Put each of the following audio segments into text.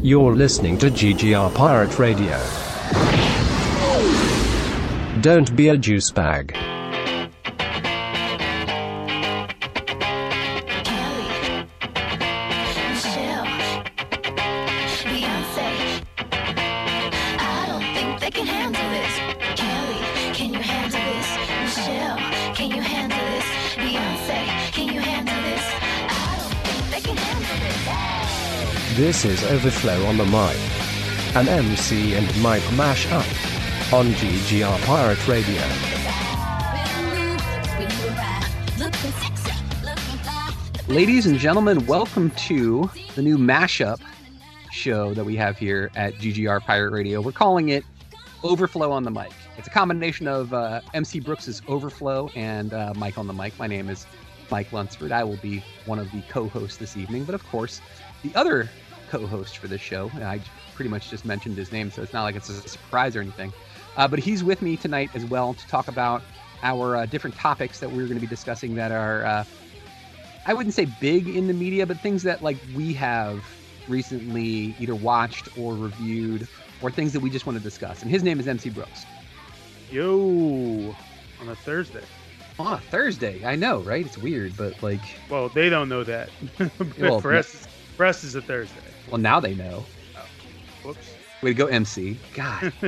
You're listening to GGR Pirate Radio. Don't be a juice bag. Is Overflow on the mic. An MC and mic mash up on GGR Pirate Radio. Ladies and gentlemen, welcome to the new mashup show that we have here at GGR Pirate Radio. We're calling it Overflow on the Mic. It's a combination of uh, MC Brooks's Overflow and uh, Mike on the Mic. My name is Mike Lunsford. I will be one of the co-hosts this evening, but of course, the other co-host for this show, I pretty much just mentioned his name, so it's not like it's a surprise or anything. Uh, but he's with me tonight as well to talk about our uh, different topics that we're going to be discussing that are uh, I wouldn't say big in the media, but things that like we have recently either watched or reviewed, or things that we just want to discuss. And his name is MC Brooks. Yo, on a Thursday. On a Thursday, I know, right? It's weird, but like, Well, they don't know that. Well, for us, for us, it's a Thursday. Well, now they know. Whoops. Way to go, MC. God,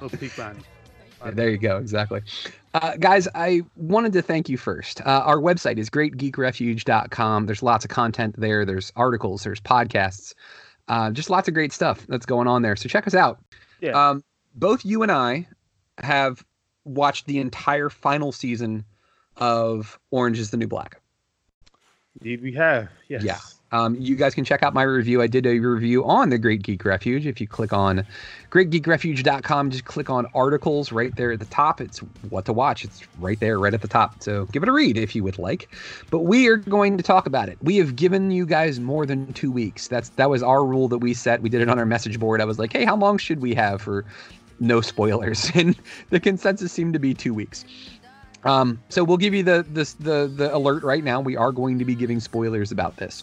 Little peek behind. Yeah, there you go. Exactly. Uh, guys, I wanted to thank you first. Uh, our website is greatgeekrefuge.com. There's lots of content there. There's articles, there's podcasts, uh, just lots of great stuff that's going on there. So check us out. Yeah. Um, both you and I have watched the entire final season of Orange is the New Black. Indeed, we have. Yes. Yeah. Um, you guys can check out my review. I did a review on the Great Geek Refuge. If you click on greatgeekrefuge.com, just click on articles right there at the top. It's what to watch. It's right there, right at the top. So give it a read if you would like. But we are going to talk about it. We have given you guys more than two weeks. That's that was our rule that we set. We did it on our message board. I was like, hey, how long should we have for no spoilers? And the consensus seemed to be two weeks. Um, so we'll give you the, the the the alert right now. We are going to be giving spoilers about this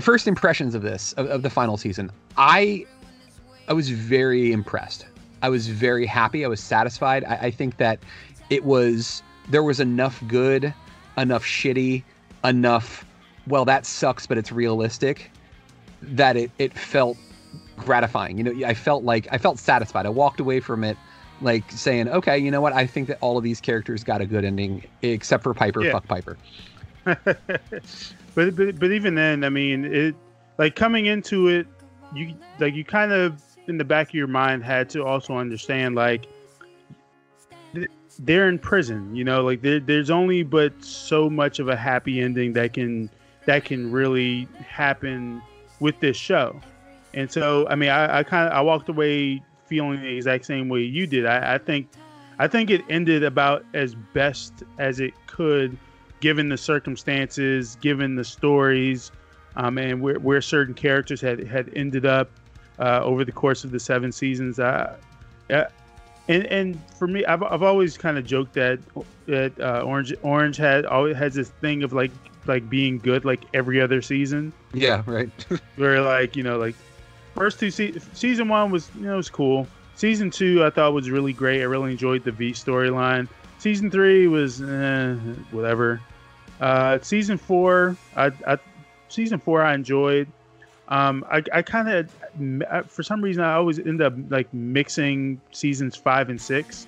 first impressions of this of, of the final season i i was very impressed. I was very happy. I was satisfied. I, I think that it was there was enough good enough shitty enough well that sucks but it's realistic that it it felt gratifying. You know i felt like i felt satisfied. I walked away from it like saying okay you know what? I think that all of these characters got a good ending except for piper. Yeah. fuck piper but, but but even then, I mean, it like coming into it, you like you kind of in the back of your mind had to also understand like they're in prison. You know, like there, there's only but so much of a happy ending that can that can really happen with this show. And so, I mean, I, I kind of I walked away feeling the exact same way you did. I, I think I think it ended about as best as it could given the circumstances, given the stories, um, and where, where certain characters had had ended up uh, over the course of the seven seasons. Uh, yeah, and and for me, I've, I've always kind of joked that that uh, Orange Orange had always has this thing of like like being good like every other season, yeah right where like you know like first two se- season one was you know was cool. Season two I thought was really great. I really enjoyed the Vee storyline. Season three was eh, whatever. Uh, season four, I, I season four I enjoyed. Um, I, I kind of for some reason I always end up like mixing seasons five and six.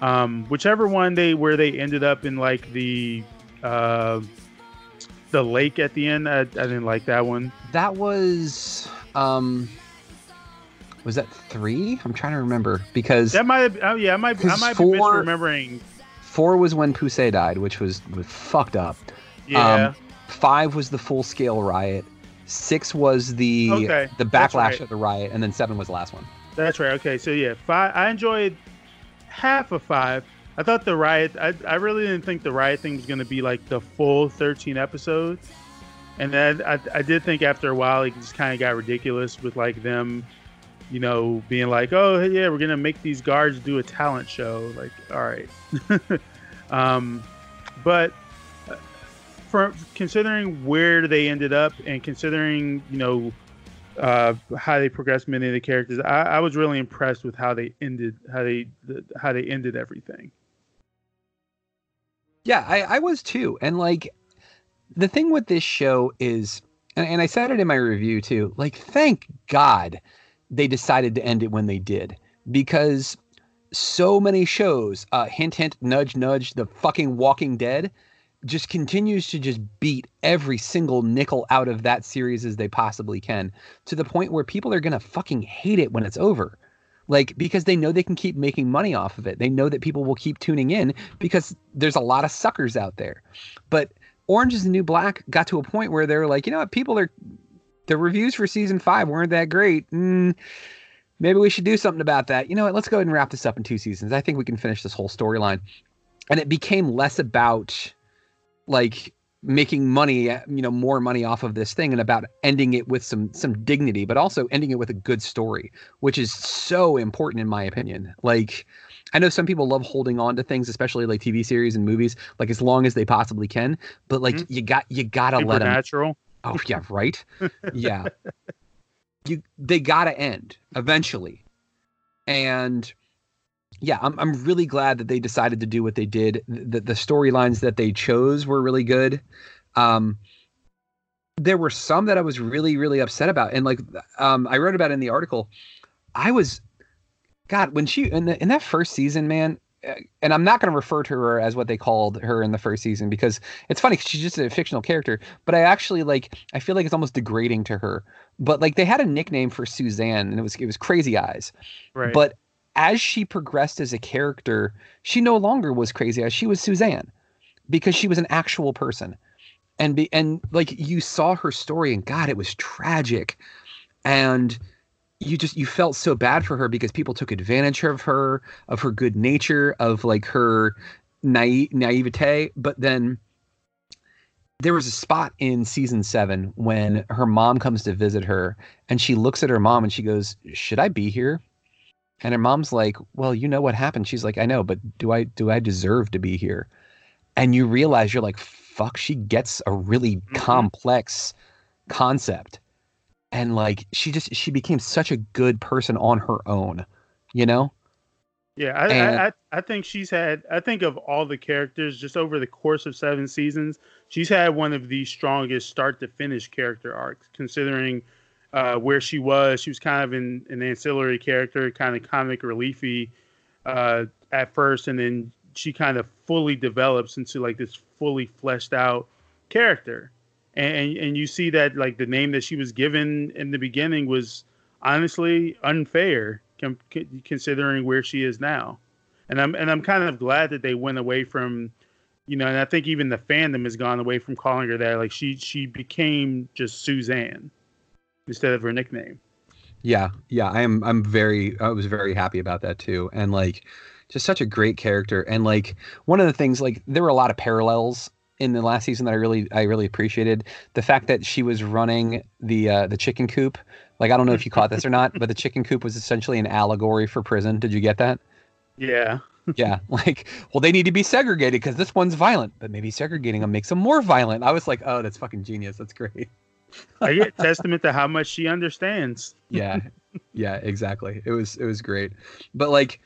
Um, whichever one they where they ended up in like the uh, the lake at the end, I, I didn't like that one. that was um was that three i'm trying to remember because That might have, oh, yeah, I might I might be four- misremembering. Four was when Poussey died which was, was fucked up Yeah, Um, five was the full scale riot six was the Okay, the backlash right. of the riot and then seven was the last one That's right. Okay, so yeah, five. I enjoyed half of five. I thought the riot. I, I really didn't think the riot thing was going to be like the full thirteen episodes, and then I, I did think after a while it just kind of got ridiculous with like them, you know, being like, oh yeah, we're gonna make these guards do a talent show. Like, all right, um, but uh, for considering where they ended up and considering you know uh, how they progressed many of the characters, I, I was really impressed with how they ended how they how they ended everything. Yeah, I, I was too. And like the thing with this show is and, and I said it in my review too, like thank God they decided to end it when they did. Because so many shows, uh, hint hint, nudge nudge, the fucking Walking Dead just continues to just beat every single nickel out of that series as they possibly can to the point where people are going to fucking hate it when it's over. Like because they know they can keep making money off of it. They know that people will keep tuning in because there's a lot of suckers out there. But orange is the new black got to a point where they're like you know what? People are the reviews for season five weren't that great. Mm, maybe we should do something about that. You know what? Let's go ahead and wrap this up in two seasons. I think we can finish this whole storyline. And it became less about like making money you know more money off of this thing and about ending it with some some dignity but also ending it with a good story which is so important in my opinion. Like i know some people love holding on to things especially like tv series and movies like as long as they possibly can but like Mhm. you got you gotta let them Supernatural. Oh yeah right? Yeah. You they gotta end eventually. And yeah I'm, I'm really glad that they decided to do what they did. The, the storylines that they chose were really good. Um there were some that i was really really upset about. And like um i wrote about in the article i was god when she in, the, in that first season man and i'm not going to refer to her as what they called her in the first season because it's funny she's just a fictional character but i actually like i feel like it's almost degrading to her but like they had a nickname for suzanne and it was it was crazy eyes Right. but as she progressed as a character, she no longer was crazy eyes. She was Suzanne because she was an actual person. And be, and like you saw her story and God, it was tragic. And you just you felt so bad for her because people took advantage of her, of her good nature, of like her naive naivete. But then there was a spot in season seven when her mom comes to visit her and she looks at her mom and she goes, Should I be here? And her mom's like, "Well, you know what happened." She's like, "I know, but do I do I deserve to be here?" And you realize you're like, "Fuck, she gets a really Mhm. complex concept." And like she just she became such a good person on her own, you know? Yeah, I, And- I, I I think she's had. I think of all the characters, just over the course of seven seasons, she's had one of the strongest start to finish character arcs. Considering uh, where she was, she was kind of in an ancillary character, kind of comic reliefy uh, at first, and then she kind of fully develops into like this fully fleshed out character. And, and you see that like the name that she was given in the beginning was honestly unfair com- considering where she is now. And I'm and I'm kind of glad that they went away from, you know, and I think even the fandom has gone away from calling her that. Like she she became just Suzanne instead of her nickname. Yeah, yeah. I am. I'm very. I was very happy about that too. And like, just such a great character. And like, one of the things, like, there were a lot of parallels in the last season that I really, I really appreciated. The fact that she was running the uh, the chicken coop. Like, I don't know if you caught this or not, but the chicken coop was essentially an allegory for prison. Did you get that? Yeah. yeah like well they need to be segregated because this one's violent but maybe segregating them makes them more violent i was like oh that's fucking genius that's great I get testament to how much she understands. yeah yeah exactly it was it was great but like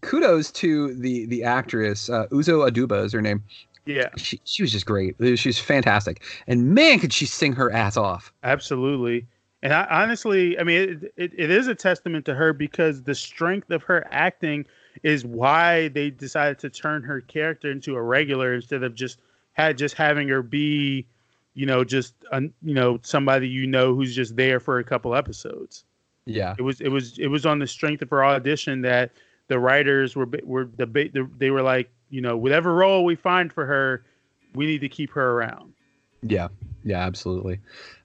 kudos to the the actress uh, uzo aduba is her name Yeah, she, she was just great. She was fantastic. And man could she sing her ass off. Absolutely. And I honestly, I mean, it, it, it is a testament to her because the strength of her acting is why they decided to turn her character into a regular instead of just had just having her be, you know, just un, you know somebody you know who's just there for a couple episodes. yeah. It was it was it was on the strength of her audition that the writers were were debate they were like you know whatever role we find for her, we need to keep her around. yeah yeah absolutely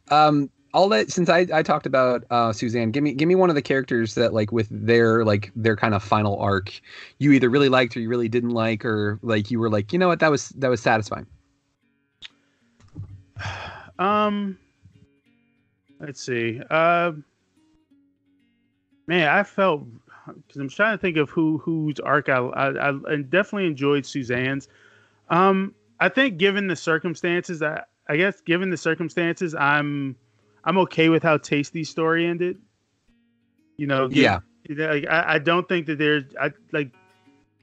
um I'll let since I, I talked about uh, Suzanne, give me give me one of the characters that like with their like their kind of final arc, you either really liked or you really didn't like, or like you were like, you know what, that was that was satisfying. Um, let's see. Uh, man, I felt because I'm trying to think of who whose arc I I, I definitely enjoyed Suzanne's. Um, I think given the circumstances, I I guess given the circumstances, I'm I'm okay with how Tasty's story ended. You know, Yeah. like I, I don't think that there's I like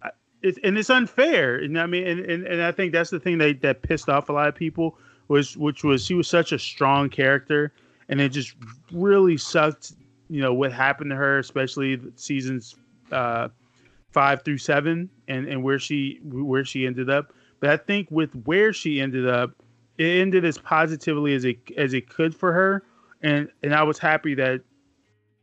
I- it's and it's unfair. And I mean, and, and, and I think that's the thing that that pissed off a lot of people was which was she was such a strong character, and it just really sucked. You know what happened to her, especially seasons uh, five through seven, and and where she where she ended up. But I think with where she ended up, it ended as positively as it as it could for her, and and I was happy that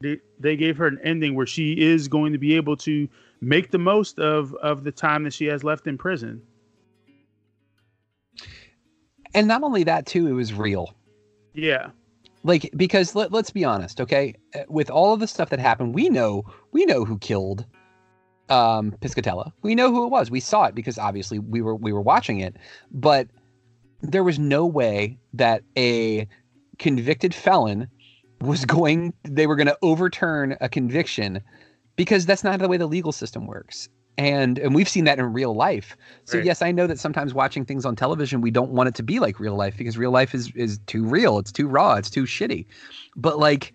they they gave her an ending where she is going to be able to make the most of of the time that she has left in prison. And not only that, too, it was real. Yeah, like because let, let's be honest okay? Uh, with all of the stuff that happened we know we know who killed um piscatella. We know who it was. We saw it because obviously we were we were watching it. But there was no way that a convicted felon was going they were going to overturn a conviction because that's not the way the legal system works and and we've seen that in real life. So Right. yes i know that sometimes watching things on television we don't want it to be like real life because real life is is too real it's too raw it's too shitty. But like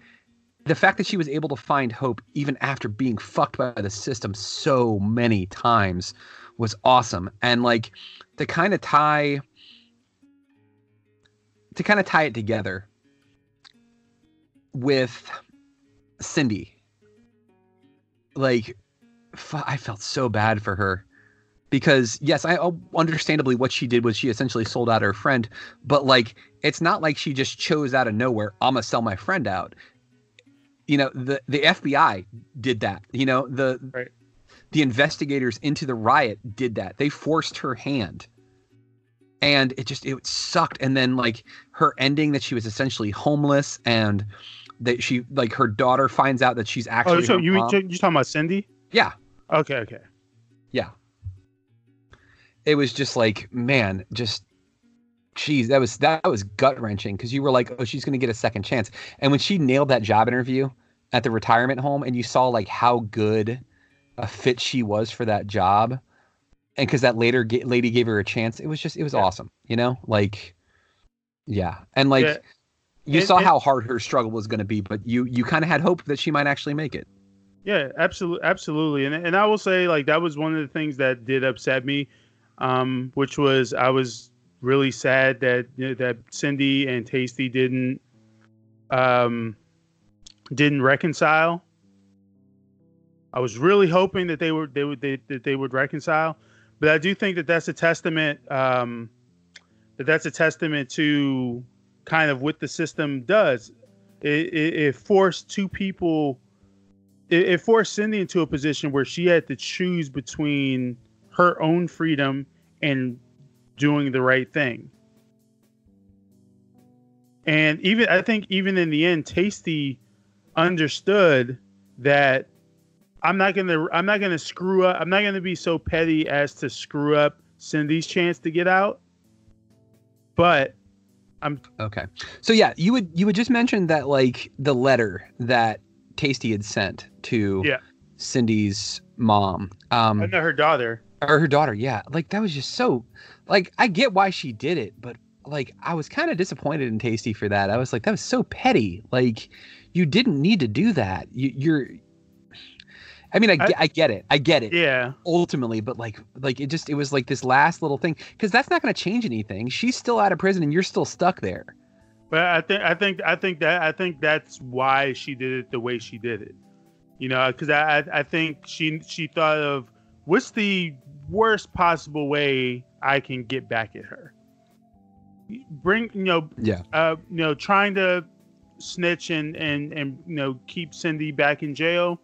the fact that she was able to find hope even after being fucked by the system so many times was awesome. And like to kind of tie to kind of tie it together with cindy like I felt so bad for her because yes, I oh, understandably what she did was she essentially sold out her friend, but like it's not like she just chose out of nowhere. I'm gonna sell my friend out. You know, the the FBI did that. You know, the Right. the investigators into the riot did that. They forced her hand. And it just it sucked. And then like her ending that she was essentially homeless and that she like her daughter finds out that she's oh, actually Oh, so you mom. you talking about Cindy? yeah Okay, okay. yeah it was just like man just geez that was that was gut wrenching because you were like oh she's gonna get a second chance and when she nailed that job interview at the retirement home and you saw like how good a fit she was for that job and because that later lady gave her a chance it was just it was Yeah. awesome you know like yeah and like Yeah. you It- saw it- how hard her struggle was going to be but you you kind of had hope that she might actually make it Yeah, absolutely, absolutely. And and I will say like that was one of the things that did upset me, um, which was I was really sad that you know, that Cindy and Tasty didn't um, didn't reconcile. I was really hoping that they would they would they, that they would reconcile, but I do think that that's a testament um, that that's a testament to kind of what the system does. It, it, it forced two people it, it forced Cindy into a position where she had to choose between her own freedom and doing the right thing. And even I think even in the end, Tasty understood that I'm not gonna I'm not gonna screw up. I'm not gonna be so petty as to screw up Cindy's chance to get out. But I'm Okay. So yeah, you would you would just mention that like the letter that Tasty had sent to Yeah. Cindy's mom. Um her daughter. or her daughter, yeah. Like that was just so like I get why she did it, but like I was kind of disappointed in Tasty for that. I was like, that was so petty. Like you didn't need to do that. You, you're I mean, I, I- I get it. I get it Yeah. ultimately but like like it just it was like this last little thing because that's not going to change anything she's still out of prison and you're still stuck there But I think I think I think that I think that's why she did it the way she did it. You know, because I I- I think she she thought of what's the worst possible way I can get back at her. Bring you know yeah uh you know trying to snitch and and and you know keep Cindy back in jail.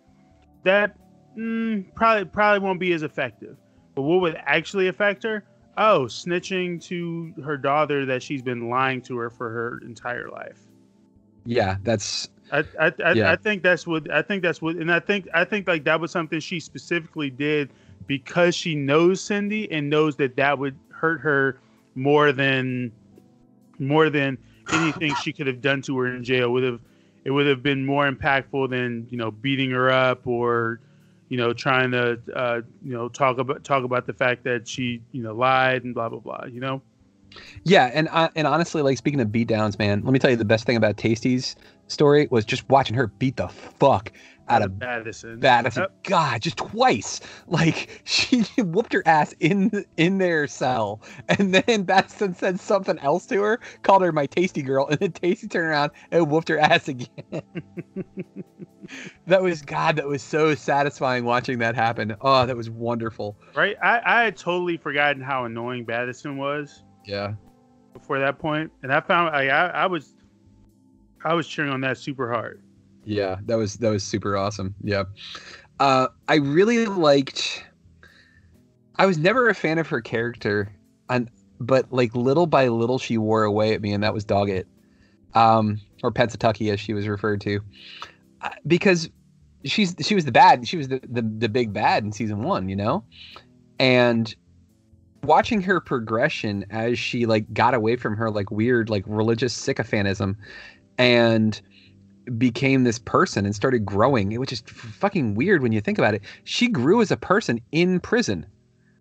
That mm, probably probably won't be as effective. But what would actually affect her? Oh, snitching to her daughter that she's been lying to her for her entire life. yeah that's I I, I, Yeah. I think that's what I think that's what and I think I think like that was something she specifically did because she knows Cindy and knows that that would hurt her more than more than anything she could have done to her in jail would have it would have been more impactful than you know beating her up or you know, trying to uh, you know talk about talk about the fact that she you know lied and blah blah blah. You know. Yeah, and uh, and honestly, like speaking of beat downs, man, let me tell you the best thing about Tasty's story was just watching her beat the fuck out of Madison. Madison. Yep. God, just twice. Like she whooped her ass in in their cell, and then Madison said something else to her, called her my tasty girl, and then Tasty turned around and whooped her ass again. that was God. That was so satisfying watching that happen. Oh, that was wonderful. Right. I I had totally forgotten how annoying Madison was Yeah. before that point, and I found like, I I was I was cheering on that super hard. Yeah, that was that was super awesome. Yeah. Uh I really liked I was never a fan of her character and but like little by little she wore away at me and that was Doggett. Um or Pennsatucky as she was referred to. Uh, because she's she was the bad she was the, the the big bad in season 1, you know? And watching her progression as she like got away from her like weird like religious sycophantism and became this person and started growing, which is fucking weird when you think about it. She grew as a person in prison,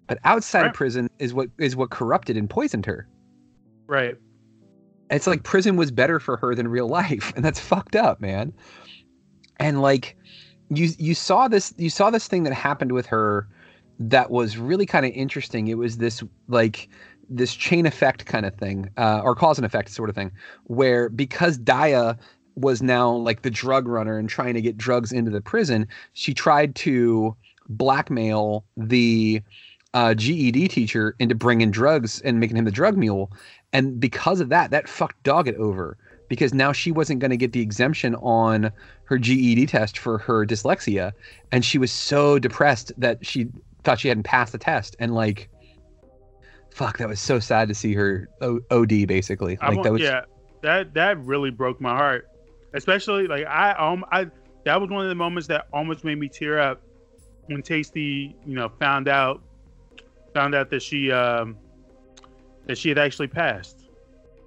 but outside Right. of prison is what is what corrupted and poisoned her. Right. It's like prison was better for her than real life, and that's fucked up, man. And like you you saw this you saw this thing that happened with her that was really kind of interesting. It was this like this chain effect kind of thing, uh, or cause and effect sort of thing, where because Daya was now like the drug runner and trying to get drugs into the prison, she tried to blackmail the uh, GED teacher into bringing drugs and making him the drug mule. And because of that, that fucked Doggett over because now she wasn't going to get the exemption on her GED test for her dyslexia. And she was so depressed that she thought she hadn't passed the test. And like, fuck, that was so sad to see her o- OD basically. Like that was, yeah, that that really broke my heart. Especially like I um I that was one of the moments that almost made me tear up when Tasty you know found out found out that she um that she had actually passed.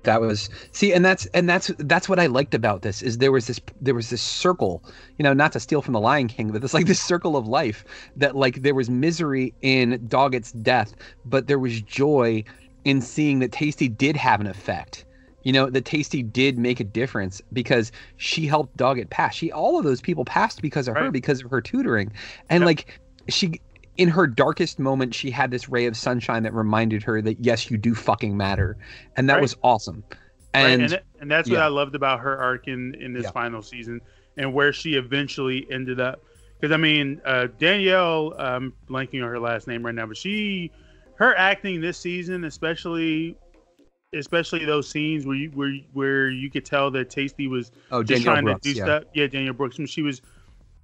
that was see and that's and that's that's what i liked about this is there was this there was this circle you know not to steal from the lion king but it's like this circle of life that like there was misery in doggett's death but there was joy in seeing that tasty did have an effect you know that tasty did make a difference because she helped doggett pass she all of those people passed because of her because of her tutoring and Yep. like she in her darkest moment she had this ray of sunshine that reminded her that yes you do fucking matter and that Right. was awesome Right? and, And and, and that's what. I loved about her arc in in this Yeah. final season and where she eventually ended up. Because I mean, uh, Danielle, I'm blanking on her last name right now, but she, her acting this season, especially, especially those scenes where you where where you could tell that Tasty was oh just Danielle trying Brooks, to do yeah. stuff. Yeah, Danielle Brooks. When she was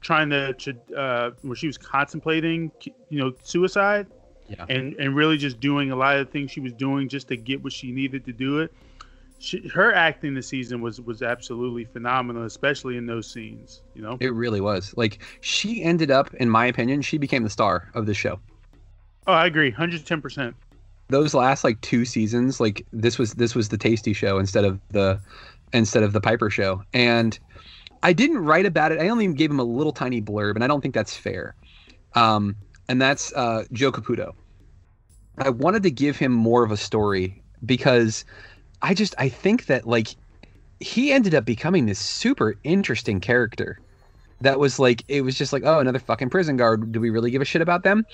trying to, to uh, where she was contemplating, you know, suicide, Yeah. and and really just doing a lot of the things she was doing just to get what she needed to do it. She, her acting this season was was absolutely phenomenal, especially in those scenes. You know. It really was. Like she ended up, in my opinion, she became the star of the show. Oh, I agree, hundred ten percent. Those last like two seasons, like this was this was the Tasty show instead of the instead of the Piper show. And I didn't write about it. I only gave him a little tiny blurb, and I don't think that's fair. Um, and that's uh, Joe Caputo. I wanted to give him more of a story because I just I think that like he ended up becoming this super interesting character. That was like it was just like oh another fucking prison guard. Do we really give a shit about them?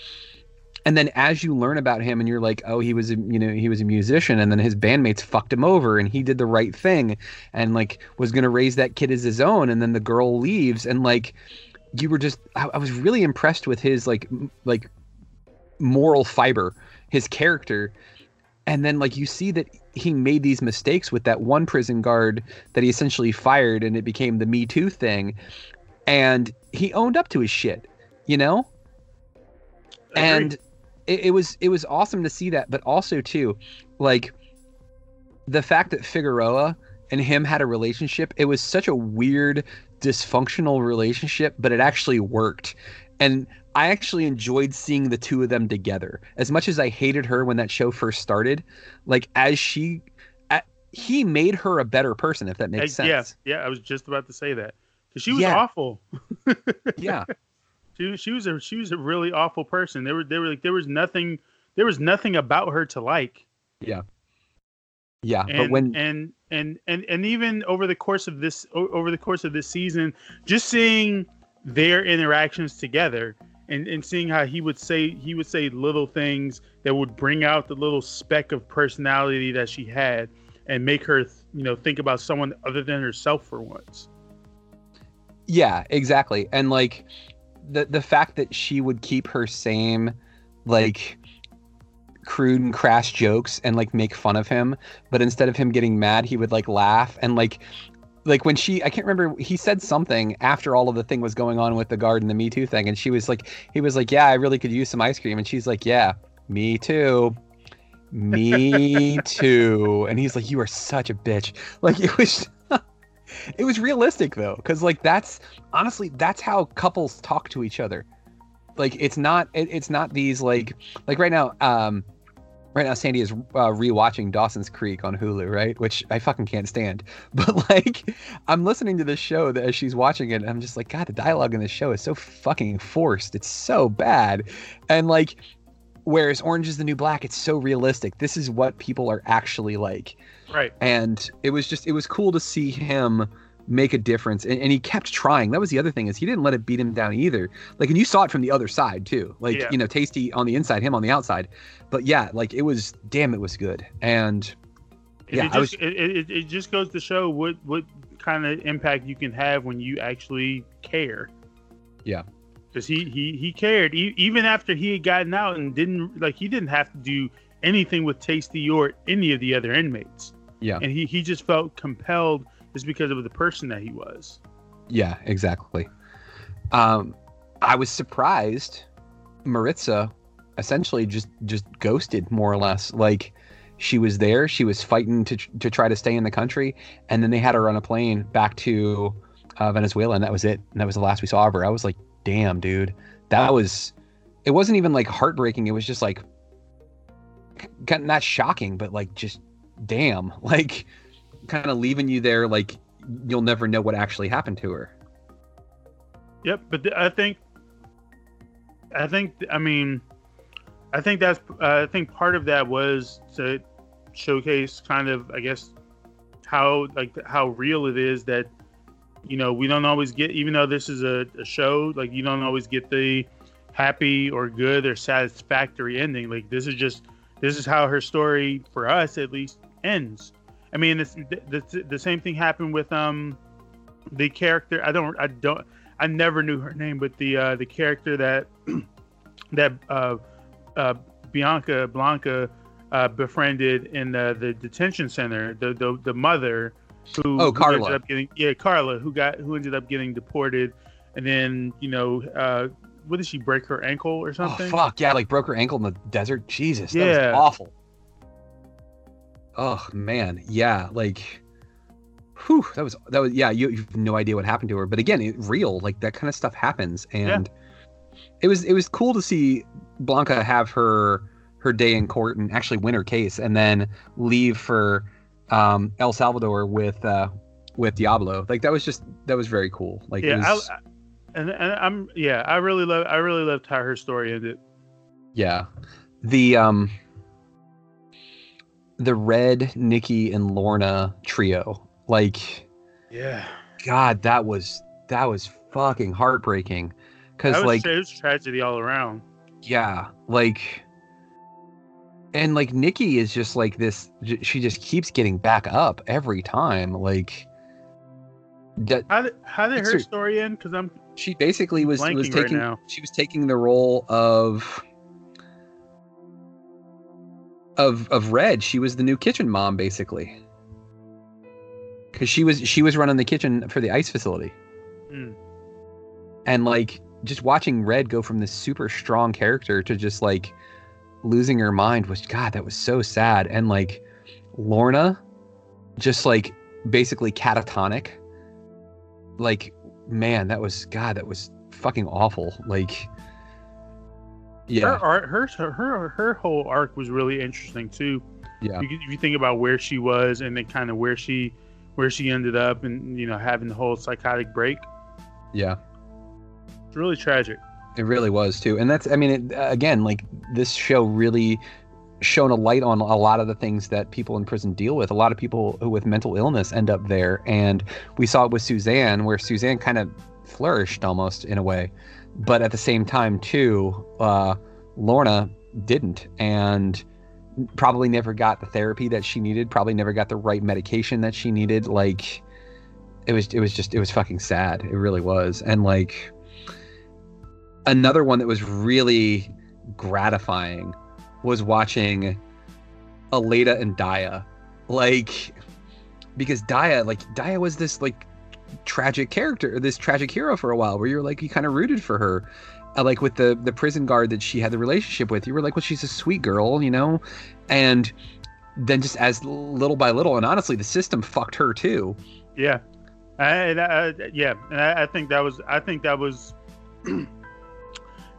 And then as you learn about him and you're like oh he was a you know he was a musician and then his bandmates fucked him over and he did the right thing and like was gonna raise that kid as his own and then the girl leaves and like you were just I, I was really impressed with his like m- like moral fiber his character. And then like you see that he made these mistakes with that one prison guard that he essentially fired and it became the me too thing. And he owned up to his shit you know? And it, it was it was awesome to see that but also too like the fact that figueroa and him had a relationship it was such a weird dysfunctional relationship but it actually worked and i actually enjoyed seeing the two of them together as much as i hated her when that show first started like as she he made her a better person if that makes sense yeah. Yeah. I was just about to say that because she was Yeah. awful. yeah She was- she was a she was a really awful person. There were there were like there was nothing there was nothing about her to like. yeah, Yeah, And but when and and and and even over the course of this over the course of this season, just seeing their interactions together and and seeing how he would say he would say little things that would bring out the little speck of personality that she had and make her you know think about someone other than herself for once. Yeah, exactly. And like the the fact that she would keep her same like crude and crass jokes and like make fun of him, but instead of him getting mad, he would like laugh and like like when she I can't remember he said something after all of the thing was going on with the guard and the Me Too thing and she was like he was like, "Yeah, I really could use some ice cream." And she's like, "Yeah, me too." Me too. And he's like, "You are such a bitch." Like it was it was realistic though because like that's honestly that's how couples talk to each other. Like it's not it, it's not these like like right now um right now sandy is uh, rewatching dawson's creek on hulu right? Which i fucking can't stand. But like i'm listening to this show that as she's watching it and i'm just like god the dialogue in this show is so fucking forced. It's so bad. And like whereas orange is the new black it's so realistic. This is what people are actually like Right. and it was just it was cool to see him make a difference and, and he kept trying that was the other thing is he didn't let it beat him down either like and you saw it from the other side too like Yeah. you know tasty on the inside him on the outside but yeah like it was damn it was good and Yeah, it I just it, it, it just goes to show what what kind of impact you can have when you actually care. Yeah. Because he he he cared e- even after he had gotten out and didn't like he didn't have to do anything with Tasty or any of the other inmates. Yeah. And he he just felt compelled just because of the person that he was. yeah exactly. Um i was surprised maritza essentially just just ghosted more or less. Like she was there she was fighting to to try to stay in the country and then they had her on a plane back to uh, venezuela and that was it. And that was the last we saw of her. I was like damn dude. That was it wasn't even like heartbreaking. It was just like not shocking but like just damn like kind of leaving you there like you'll never know what actually happened to her Yep, but th- I think, I think, I mean, I think that's, uh, I think part of that was to showcase kind of, I guess, how like how real it is that, you know, we don't always get, even though this is a, a show, like you don't always get the happy or good or satisfactory ending. Like this is just, this is how her story for us at least ends. I mean, it's the, the, the same thing happened with um the character. I don't, I don't. I never knew her name, but the uh, the character that that uh, uh, Bianca Blanca uh, befriended in the, the detention center, the the, the mother who, Oh, who Carla. ended up getting yeah Carla who got who ended up getting deported, and then you know uh, what did she break her ankle or Oh something? fuck yeah! Like broke her ankle in the desert. Jesus, that Yeah. was awful. Oh man, yeah, like, whew, that was that was yeah. You, you have no idea what happened to her, but again, it, real like that kind of stuff happens, and it was it was cool to see Blanca have her her day in court and actually win her case, and then leave for um, El Salvador with uh, with Diablo. Like that was just that was very cool. Like yeah, was, I, I- and, and I'm yeah, I really love I really loved how her story ended. Yeah. The um the Red, Nikki, and Lorna trio. Like, Yeah, God, that was that was fucking heartbreaking. Cause like, tra- it was tragedy all around. yeah, like and like Nikki is just like this j- she just keeps getting back up every time. Like d- How did how did her her- story end? Because I'm she basically was was blanking right taking now. she was taking the role of of of Red. She was the new kitchen mom basically. Cuz she was she was running the kitchen for the ice facility. Mm. And like just watching Red go from this super strong character to just like losing her mind was god that was so sad and like Lorna just like basically catatonic like man that was god that was fucking awful like yeah. Her art, her her her whole arc was really interesting too. yeah. You, if you think about where she was and then kind of where she where she ended up, and you know having the whole psychotic break, yeah. It's really tragic. It really was too, and that's I mean, it, uh, again, like this show really shone a light on a lot of the things that people in prison deal with. A lot of people who with mental illness end up there, and we saw it with Suzanne, where Suzanne kind of flourished almost in a way, but at the same time too, uh, Lorna didn't, and probably never got the therapy that she needed. Probably never got the right medication that she needed. Like it was, it was just, it was fucking sad. It really was, and like another one that was really gratifying was watching Aleida and Daya. Like because Daya, like Daya was this like tragic character, this tragic hero for a while where you're like you kind of rooted for her. Uh, like with the the prison guard that she had the relationship with, you were like, well, she's a sweet girl, you know? And then just as little by little, and honestly, the system fucked her too. Yeah, I, I, yeah, and I, I think that was I think that was that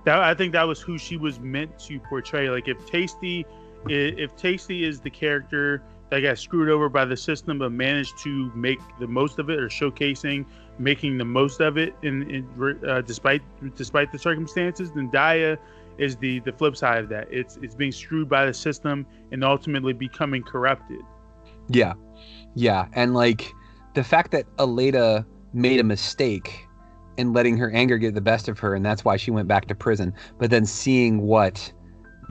I think that was who she was meant to portray. Like if Tasty, if Tasty is the character that got screwed over by the system but managed to make the most of it or showcasing making the most of it in, in uh, despite despite the circumstances, then Daya is the the flip side of that. It's it's being screwed by the system and ultimately becoming corrupted. Yeah, yeah, and like the fact that Aleida made a mistake and letting her anger get the best of her, and that's why she went back to prison. But then seeing what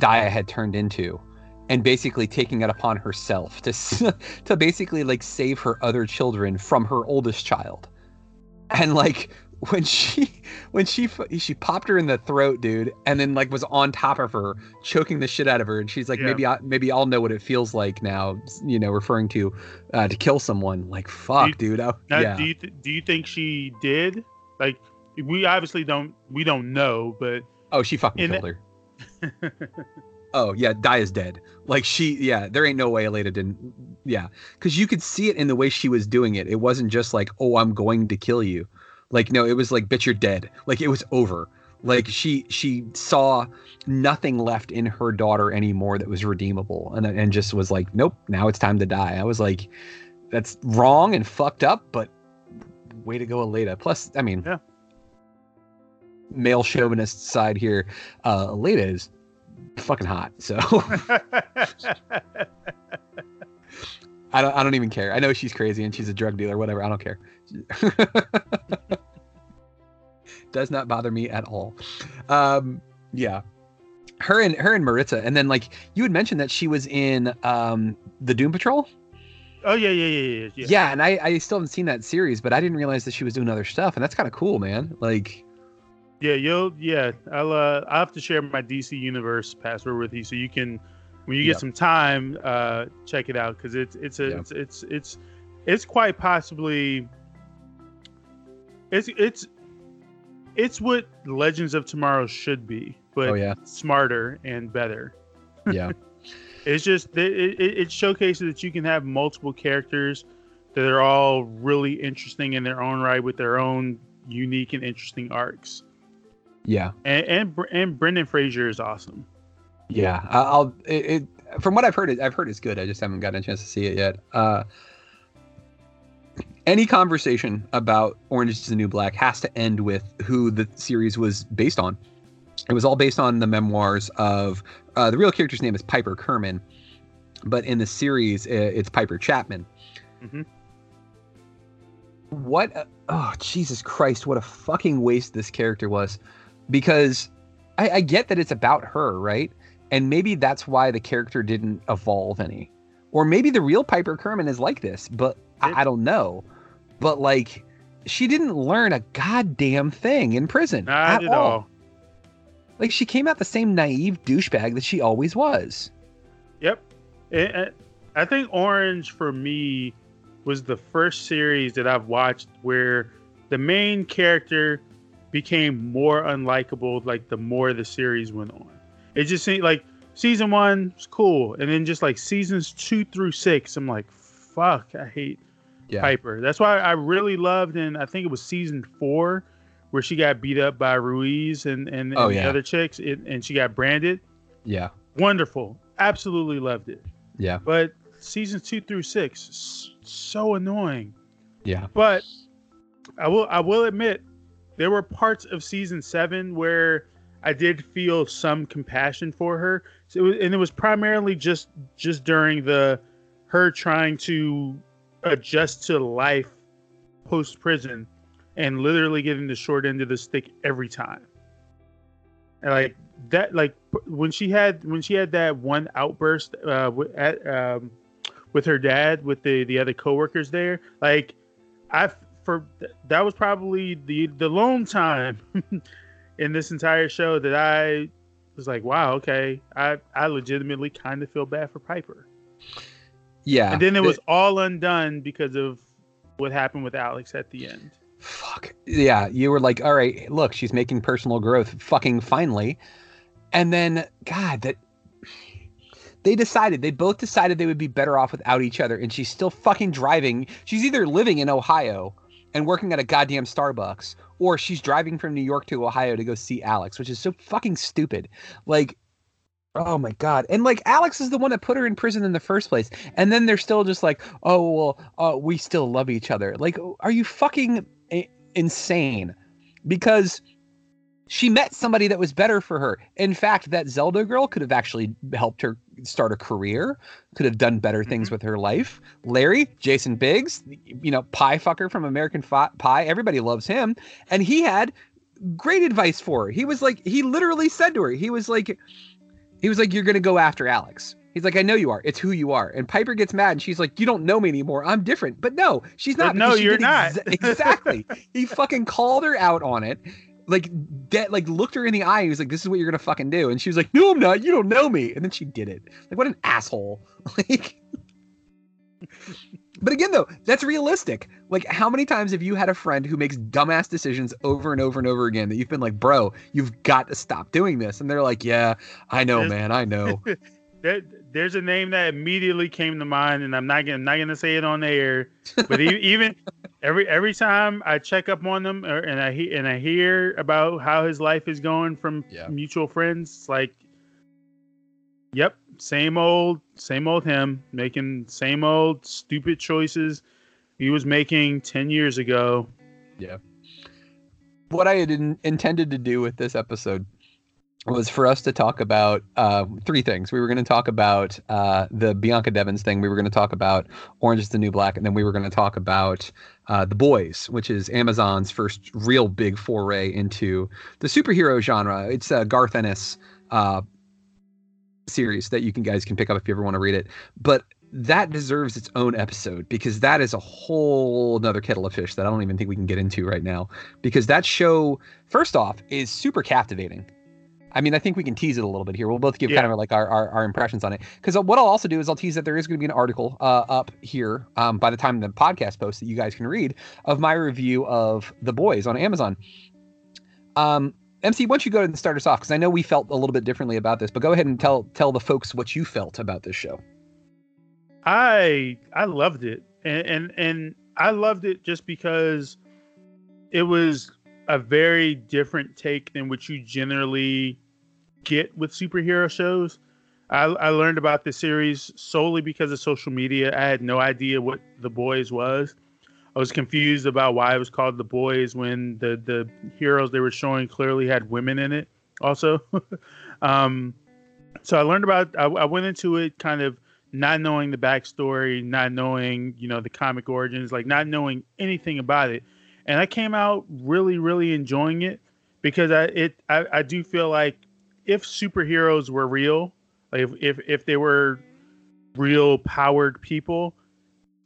Daya had turned into, and basically taking it upon herself to to basically like save her other children from her oldest child, and like when she when she she popped her in the throat, dude, and then like was on top of her, choking the shit out of her, and she's like, Yeah. maybe I maybe I'll know what it feels like now, you know, referring to uh, to kill someone. Like fuck, dude. I, Now, yeah. do you th- do you think she did? Like we obviously don't we don't know, but Oh, she fucking In killed her. oh yeah, Daya is dead. Like she, yeah, there ain't no way Elena didn't. Yeah, because you could see it in the way she was doing it. It wasn't just like, oh, I'm going to kill you. Like no, it was like, bitch, you're dead. Like it was over. Like she she saw nothing left in her daughter anymore that was redeemable, and and just was like, nope, now it's time to die. I was like, that's wrong and fucked up, but way to go, Elena. Plus, I mean, Yeah. male chauvinist side here, uh, Elena is fucking hot. So I don't I don't even care. I know she's crazy and she's a drug dealer, whatever. I don't care. Does not bother me at all. Um, yeah. Her and her and Maritza, and then like you had mentioned that she was in um the Doom Patrol. oh yeah, yeah, yeah, yeah, yeah. Yeah, and I, I still haven't seen that series, but I didn't realize that she was doing other stuff, and that's kind of cool, man. Like, Yeah, you'll yeah. I'll uh I'll have to share my DC Universe password with you so you can when you get Yep. some time, uh check it out because it's it's a Yep. it's, it's it's it's quite possibly it's it's it's what Legends of Tomorrow should be, but oh yeah, smarter and better. yeah, It's just it, it, it showcases that you can have multiple characters that are all really interesting in their own right with their own unique and interesting arcs. Yeah, And and, and Brendan Fraser is awesome. yeah. I- I'll it, it from what I've heard, it, I've heard it's good. I just haven't gotten a chance to see it yet. Uh, any conversation about Orange is the New Black has to end with who the series was based on. It was all based on the memoirs of uh, the real character's name is Piper Kerman, but in the series it's Piper Chapman. Mhm. What? A, oh Jesus Christ! What a fucking waste this character was, because I, I get that it's about her, right? And maybe that's why the character didn't evolve any, or maybe the real Piper Kerman is like this, but I, I don't know. But like, she didn't learn a goddamn thing in prison Not at all. like she came out the same naive douchebag that she always was. Yep. It- it- I think Orange for me was the first series that I've watched where the main character became more unlikable like the more the series went on. It just seemed like season one was cool, and then just like seasons two through six, I'm like, fuck, I hate Yeah. Piper. That's why I really loved, and I think it was season four where she got beat up by Ruiz and and, Oh, and yeah. the other chicks, it, and she got branded. Yeah. Wonderful, absolutely loved it. Yeah. But seasons two through six, so annoying. Yeah. But I will I will admit, there were parts of season seven where I did feel some compassion for her. So it was, and it was primarily just just during the her trying to adjust to life post prison and literally getting the short end of the stick every time. And like that, like when she had when she had that one outburst uh, with, at, um, with her dad with the the other coworkers there, like I for that was probably the the lone time in this entire show that I was like, wow, okay, I I legitimately kind of feel bad for Piper. Yeah. And then it was all undone because of what happened with Alex at the end. fuck yeah you were like all right look she's making personal growth fucking finally and then god that they decided they both decided they would be better off without each other and she's still fucking driving she's either living in ohio and working at a goddamn starbucks or she's driving from new york to ohio to go see alex which is so fucking stupid. Like oh my god. And like alex is the one that put her in prison in the first place. And then they're still just like oh well uh, we still love each other. Like are you fucking insane? Because she met somebody that was better for her. In fact, that Zelda girl could have actually helped her start a career, could have done better things mm-hmm. with her life. Larry, Jason Biggs, you know, pie fucker from American Fi- Pie, everybody loves him. And he had great advice for her. He was like, he literally said to her, he was like, he was like, you're going to go after Alex. He's like, I know you are. It's who you are. And Piper gets mad and she's like, You don't know me anymore. I'm different. But no, she's But not. no, you're not. exactly. he fucking called her out on it. Like that, like looked her in the eye. He was like, "This is what you're gonna fucking do," and she was like, "No, I'm not. You don't know me." And then she did it. Like, what an asshole. Like, but again, though, that's realistic. Like, how many times have you had a friend who makes dumbass decisions over and over and over again that you've been like, "Bro, you've got to stop doing this," and they're like, "Yeah, I know, man. I know." There, there's a name that immediately came to mind, and I'm not gonna I'm not gonna say it on the air. But even every every time I check up on them, or, and I he, and I hear about how his life is going from Yeah. mutual friends, like, yep, same old, same old him making same old stupid choices he was making ten years ago. Yeah. What I had in, intended to do with this episode was for us to talk about uh, three things. We were going to talk about uh, the Bianca Devins thing. We were going to talk about Orange is the New Black, and then we were going to talk about uh, The Boys, which is Amazon's first real big foray into the superhero genre. It's a Garth Ennis uh, series that you can guys can pick up if you ever want to read it. But that deserves its own episode because that is a whole nother kettle of fish that I don't even think we can get into right now. Because that show, first off, is super captivating. I mean, I think we can tease it a little bit here. We'll both give Yeah. kind of like our, our, our impressions on it. Because what I'll also do is I'll tease that there is going to be an article uh, up here um, by the time the podcast posts that you guys can read of my review of The Boys on Amazon. Um, MC, why don't you go ahead and start us off? Because I know we felt a little bit differently about this, but go ahead and tell tell the folks what you felt about this show. I I loved it, and and, and I loved it just because it was a very different take than what you generally get with superhero shows. I, I learned about the series solely because of social media. I had no idea what The Boys was. I was confused about why it was called The Boys when the the heroes they were showing clearly had women in it. Also, um, so I learned about. I, I went into it kind of not knowing the backstory, not knowing you know the comic origins, like not knowing anything about it, and I came out really, really enjoying it because I it I, I do feel like if superheroes were real, like if if, if they were real powered people,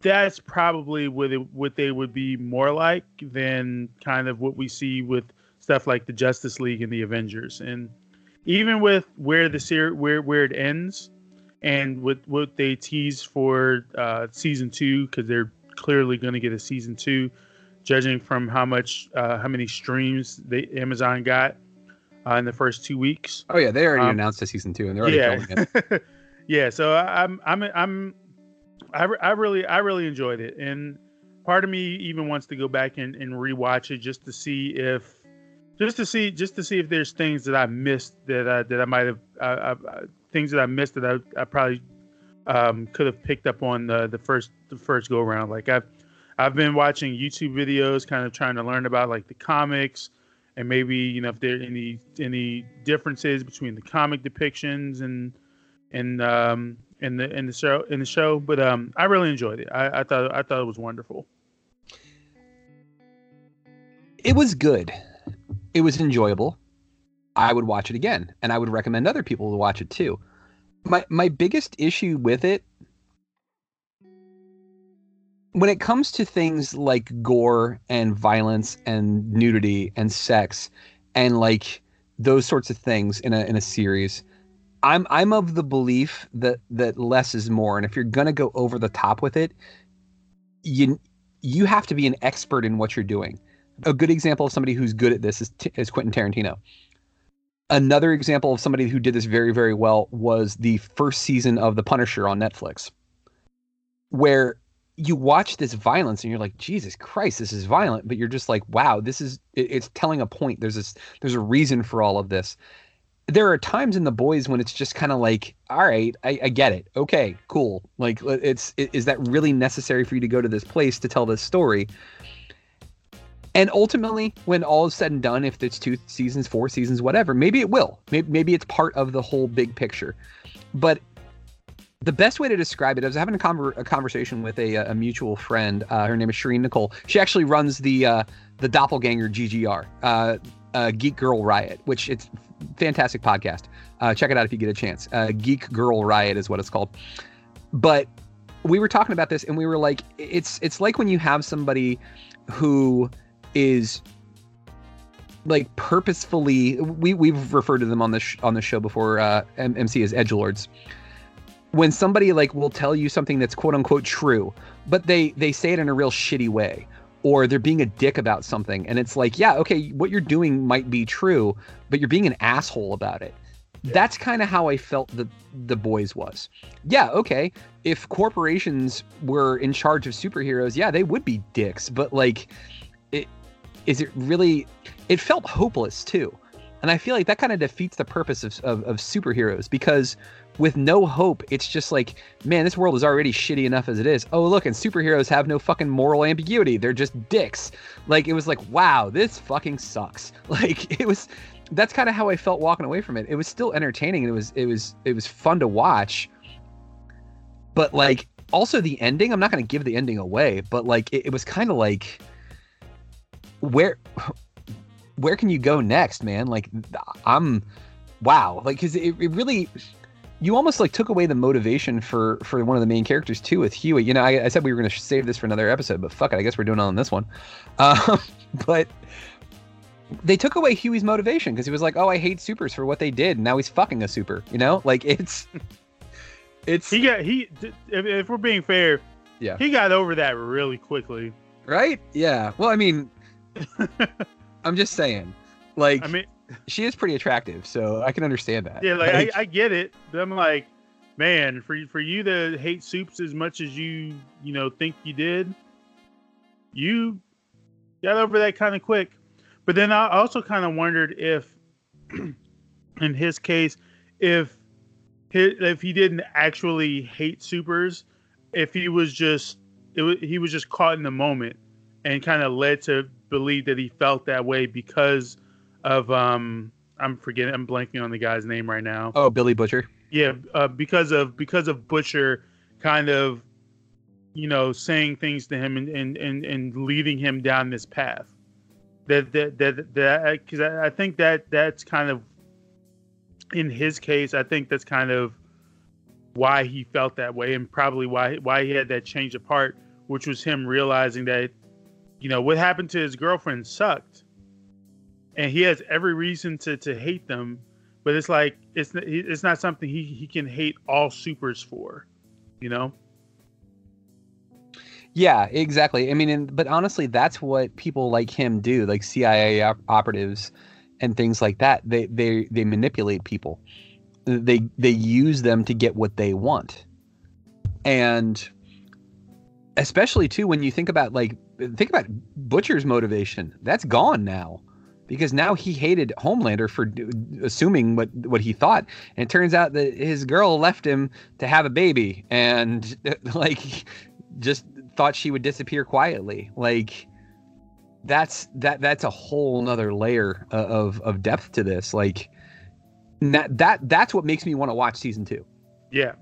that's probably what what they would be more like than kind of what we see with stuff like the Justice League and the Avengers, and even with where the ser- where where it ends and with what they tease for uh, season two because they're clearly going to get a season two, judging from how much uh, how many streams they Amazon got uh, in the first two weeks. Oh yeah, they already Um, announced a season two, and they're already yeah, filming it. yeah. So I- I'm I'm I'm I, I really I really enjoyed it, and part of me even wants to go back and, and rewatch it just to see if just to see just to see if there's things that I missed that I, that I might have uh, uh, things that I missed that I, I probably um, could have picked up on the, the first the first go around. Like I've I've been watching YouTube videos, kind of trying to learn about like the comics, and maybe you know if there are any any differences between the comic depictions and and um in the in the show in the show. But um, I really enjoyed it. I, I thought I thought it was wonderful. It was good. It was enjoyable. I would watch it again, and I would recommend other people to watch it too. My my biggest issue with it when it comes to things like gore and violence and nudity and sex and like those sorts of things in a in a series, I'm I'm of the belief that that less is more, and if you're gonna go over the top with it, you you have to be an expert in what you're doing. A good example of somebody who's good at this is, is Quentin Tarantino. Another example of somebody who did this very very well was the first season of The Punisher on Netflix, where you watch this violence and you're like jesus christ this is violent. But you're just like wow this is it, it's telling a point. There's this there's a reason for all of this. There are times in the boys when it's just kind of like all right I, I get it. Okay cool. Like it's it, is that really necessary for you to go to this place to tell this story? And ultimately when all is said and done if it's two seasons four seasons whatever maybe it will. Maybe, maybe it's part of the whole big picture. But the best way to describe it, I was having a, conver- a conversation with a, a mutual friend. Uh, her name is Shireen Nicole. She actually runs the uh, the Doppelganger GGR, uh, uh, Geek Girl Riot, which it's fantastic podcast. Uh, check it out if you get a chance. Uh, Geek Girl Riot is what it's called. But we were talking about this, and we were like, it's it's like when you have somebody who is like purposefully. We we've referred to them on the sh- on the show before. MC as edge lords when somebody like will tell you something that's quote unquote true, but they they say it in a real shitty way or they're being a dick about something and it's like, yeah, okay, what you're doing might be true, but you're being an asshole about it. That's kind of how I felt the the boys was. Yeah, okay, if corporations were in charge of superheroes, yeah, they would be dicks, but like it is it really it felt hopeless too. And I feel like that kind of defeats the purpose of, of, of superheroes because with no hope, it's just like, man, this world is already shitty enough as it is. Oh, look, and superheroes have no fucking moral ambiguity. They're just dicks. Like, it was like, wow, this fucking sucks. Like, it was, that's kind of how I felt walking away from it. It was still entertaining and it was, it was, it was fun to watch. But like, also the ending, I'm not going to give the ending away, but like, it, it was kind of like, where, where can you go next, man? Like, I'm, wow. Like, cause it, it really, you almost like took away the motivation for for one of the main characters too with Hughie. You know, I, I said we were going to save this for another episode, but fuck it, I guess we're doing it on this one. Um, but they took away Hughie's motivation because he was like, "Oh, I hate supers for what they did." And now he's fucking a super. You know, like it's it's he got he. If, if we're being fair, yeah, he got over that really quickly. Right? Yeah. Well, I mean, I'm just saying, like, I mean, she is pretty attractive, so I can understand that. Yeah, like, like I, I, get it. But I'm like, man, for for you to hate supes as much as you you know think you did, you got over that kind of quick. But then I also kind of wondered if, in his case, if his, if he didn't actually hate supers, if he was just it was, he was just caught in the moment and kind of led to believe that he felt that way because of um I'm forgetting I'm blanking on the guy's name right now. Oh, Billy Butcher. Yeah, uh, because of because of Butcher kind of you know saying things to him and and and, and leading him down this path. That that that that because I, I think that that's kind of in his case I think that's kind of why he felt that way and probably why why he had that change of heart, which was him realizing that you know what happened to his girlfriend sucked and he has every reason to to hate them but it's like it's it's not something he he can hate all supers for you know? Yeah exactly. I mean and, but honestly that's what people like him do like cia op- operatives and things like that. They they they manipulate people. They they use them to get what they want. And especially too when you think about like think about butcher's motivation. That's gone now because now he hated Homelander for assuming what what he thought, and it turns out that his girl left him to have a baby, and like just thought she would disappear quietly. Like that's that that's a whole nother layer of of depth to this. Like that that that's what makes me want to watch season two. Yeah.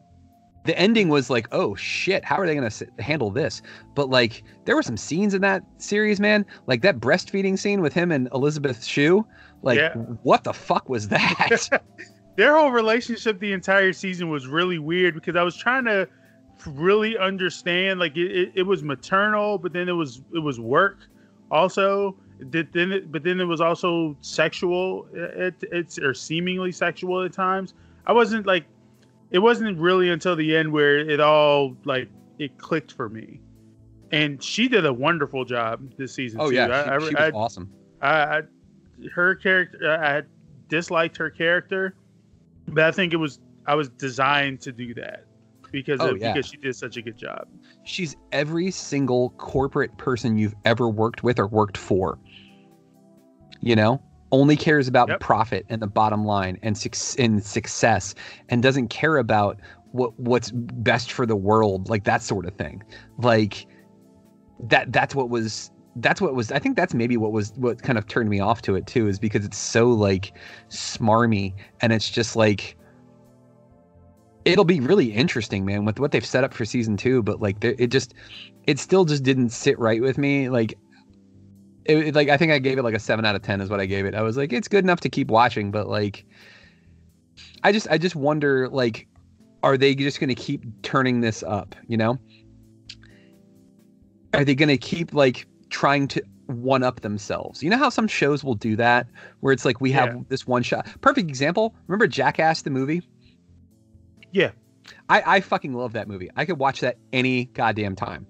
The ending was like, oh shit, how are they gonna s- handle this? But like, there were some scenes in that series, man. Like that breastfeeding scene with him and Elizabeth Shue. Like, Yeah. what the fuck was that? Their whole relationship the entire season was really weird because I was trying to really understand like it, it, it was maternal, but then it was it was work also. Did then it, but then it was also sexual. Uh, it, it's or seemingly sexual at times. I wasn't like it wasn't really until the end where it all like it clicked for me. And she did a wonderful job this season. oh too. yeah, I, she, I- she I- was awesome. I, I her character I disliked her character, but I think it was I was designed to do that because Oh, of, yeah. because she did such a good job. She's every single corporate person you've ever worked with or worked for. You know, only cares about Yep. profit and the bottom line and suc- and success, and doesn't care about what what's best for the world, like that sort of thing. Like that that's what was that's what was I think that's maybe what was what kind of turned me off to it too is because it's so like smarmy and it's just like it'll be really interesting man with what they've set up for season 2 but like it just it still just didn't sit right with me like it, it- like I think I gave it like a 7 out of 10 is what I gave it. I was like it's good enough to keep watching but like I just I just wonder like are they just going to keep turning this up, you know? Are they going to keep like trying to one up themselves? You know how some shows will do that where it's like we have Yeah. this one shot. Perfect example. Remember Jackass the movie? Yeah. I, I fucking love that movie. I could watch that any goddamn time.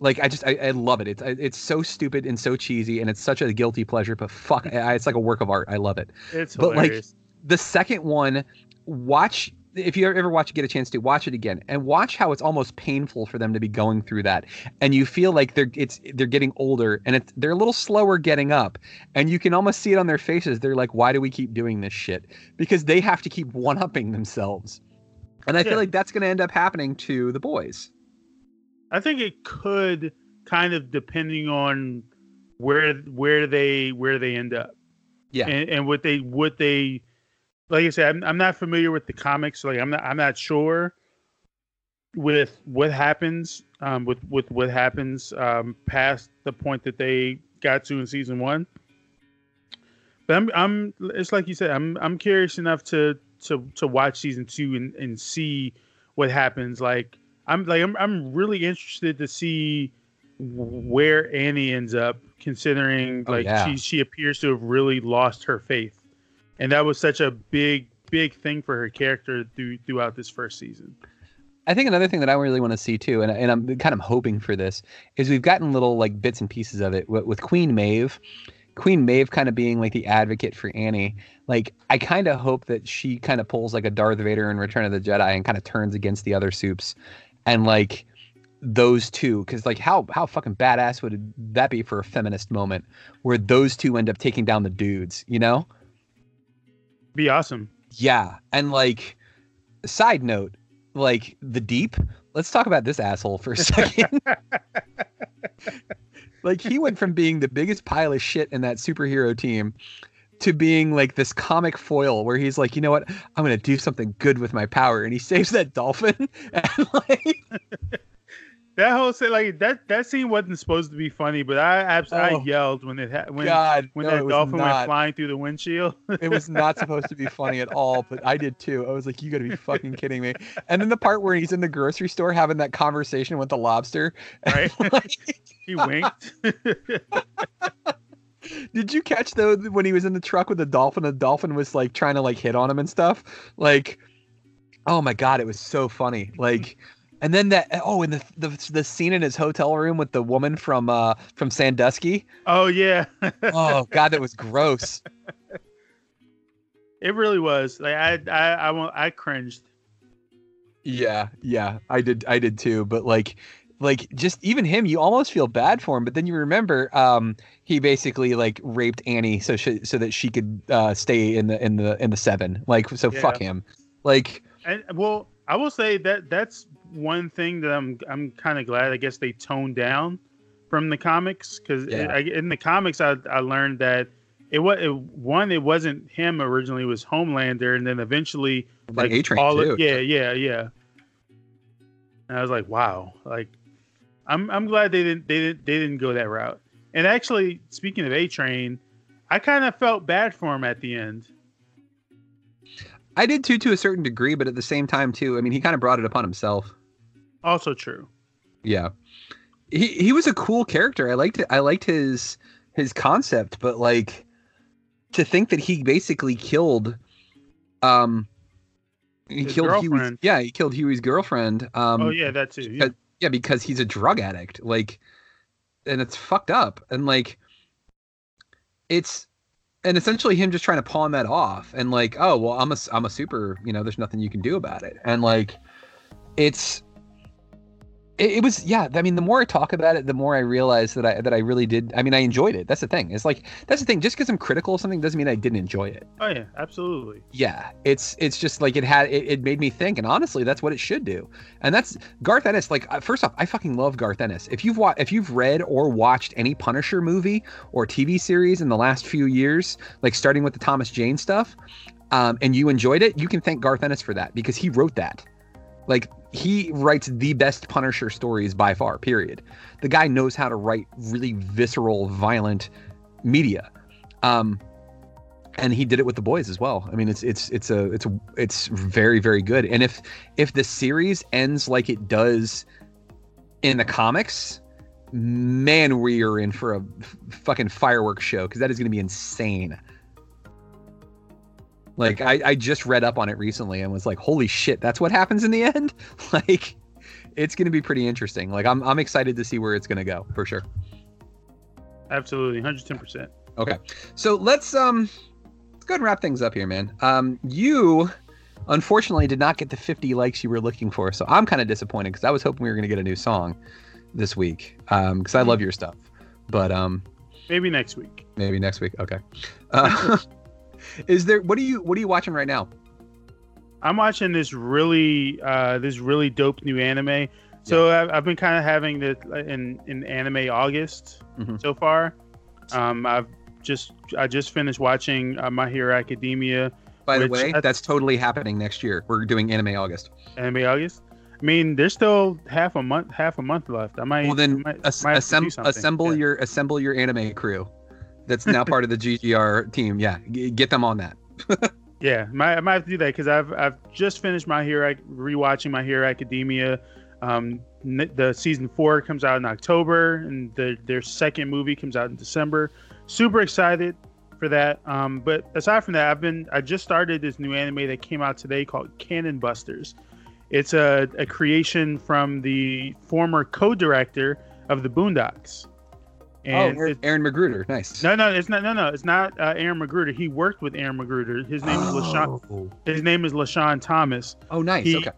Like I just I, I love it. It's it's so stupid and so cheesy and it's such a guilty pleasure. But fuck, it's like a work of art. I love it. It's But, like. The second one, watch if you ever watch get a chance to watch it again and watch how it's almost painful for them to be going through that and you feel like they're it's they're getting older and it's they're a little slower getting up and you can almost see it on their faces they're like why do we keep doing this shit because they have to keep one upping themselves and i Yeah. feel like that's going to end up happening to the boys I think it could kind of depending on where where they where they end up. Yeah. And, and what they what they like I said, I'm, I'm not familiar with the comics. Like I'm not I'm not sure with what happens um with with what happens um past the point that they got to in season one. But I'm I'm it's like you said, I'm I'm curious enough to to to watch season two and, and see what happens. Like I'm like I'm I'm really interested to see where Annie ends up, considering Oh, like yeah. she she appears to have really lost her faith, and that was such a big big thing for her character through throughout this first season. I think another thing that I really want to see too, and, and I'm kind of hoping for this, is we've gotten little like bits and pieces of it with, with Queen Maeve. Queen Maeve kind of being like the advocate for Annie. Like I kind of hope that she kind of pulls like a Darth Vader in Return of the Jedi and kind of turns against the other supes, and like those two, because like how how fucking badass would that be for a feminist moment where those two end up taking down the dudes, you know? Be awesome. Yeah, and like, side note, like the deep. Let's talk about this asshole for a second. like he went from being the biggest pile of shit in that superhero team to being like this comic foil where he's like, you know what, I'm gonna do something good with my power, and he saves that dolphin. And like, That whole scene, like that that scene wasn't supposed to be funny, but I absolutely Oh. I yelled when it ha- when God, when no, that dolphin went flying through the windshield. it was not supposed to be funny at all, but I did too. I was like, you gotta be fucking kidding me. And then the part where he's in the grocery store having that conversation with the lobster. Right. Like, he winked. Did you catch though when he was in the truck with the dolphin? The dolphin was like trying to like hit on him and stuff. Like, oh my god, it was so funny. Like, and then that oh, and the the the scene in his hotel room with the woman from uh from Sandusky. oh yeah. Oh god, that was gross. It really was. Like I I I I cringed. Yeah, yeah, I did, I did too. But like, like just even him, you almost feel bad for him. But then you remember, um, he basically like raped Annie so she, so that she could uh stay in the in the in the seven. Like, so Yeah. fuck him. Like, And well, I will say that that's one thing that I'm I'm kind of glad. I guess they toned down from the comics because Yeah. in the comics I, I learned that it was it, one it wasn't him originally it was Homelander and then eventually like all too. of, yeah yeah yeah and I was like wow like I'm I'm glad they didn't they didn't they didn't go that route and actually speaking of A Train I kind of felt bad for him at the end I did too to a certain degree, but at the same time too, I mean, he kind of brought it upon himself. also true Yeah. He he was a cool character. I liked it. I liked his his concept, but like to think that he basically killed um he His killed Hughie's, girlfriend. yeah, he killed Hughie's girlfriend. Um oh yeah that too yeah. Yeah, because he's a drug addict. Like and it's fucked up. And like it's and essentially him just trying to pawn that off and like, oh well I'm a I'm a super, you know, there's nothing you can do about it. And like it's it, it was yeah i mean the more i talk about it the more i realize that i that i really did i mean i enjoyed it. That's the thing. It's like that's the thing. Just because i'm critical of something doesn't mean i didn't enjoy it. Oh yeah absolutely. Yeah it's it's just like it had it, it made me think and honestly that's what it should do. And that's garth ennis like uh, first off i fucking love garth ennis. If you've watched, if you've read or watched any punisher movie or tv series in the last few years like starting with the thomas jane stuff um, and you enjoyed it you can thank garth ennis for that because he wrote that. Like he writes the best punisher stories by far period. The guy knows how to write really visceral violent media. Um and he did it with the boys as well. I mean it's it's it's a it's a it's very very good. And if if the series ends like it does in the comics man we are in for a fucking fireworks show because that is going to be insane like I, I just read up on it recently and was like holy shit that's what happens in the end like it's going to be pretty interesting like i'm i'm excited to see where it's going to go for sure absolutely 110% Okay. So let's um let's go ahead and wrap things up here, man. Um you unfortunately did not get the 50 likes you were looking for, so I'm kind of disappointed because I was hoping we were gonna get a new song this week. Um because I love your stuff. But um maybe next week maybe next week. Okay. Uh, is there what are you what are you watching right now? I'm watching this really uh, this really dope new anime. So I've, I've been kind of having the in in anime August Mhm. so far. Um, I've just I just finished watching uh, My Hero Academia By the way, that's totally happening next year. We're doing Anime August. anime August. I mean, there's still half a month half a month left. I might Well then might, as- might have to do assemb- assemble Yeah. your assemble your anime crew. That's now part of the GGR team. Yeah, g- get them on that. Yeah, I might have to do that because I've I've just finished my hero rewatching my Hero Academia. Um, the season four comes out in October, and the, their second movie comes out in December. Super excited for that. Um, but aside from that, I've been I just started this new anime that came out today called Cannon Busters. It's a, a creation from the former co-director of the Boondocks. And oh, it- Aaron McGruder, nice. no, no, it's not. No, no, it's not uh, Aaron McGruder. He worked with Aaron McGruder. His name is LeSean. Oh. His name is LeSean Thomas. Oh, nice. He- okay.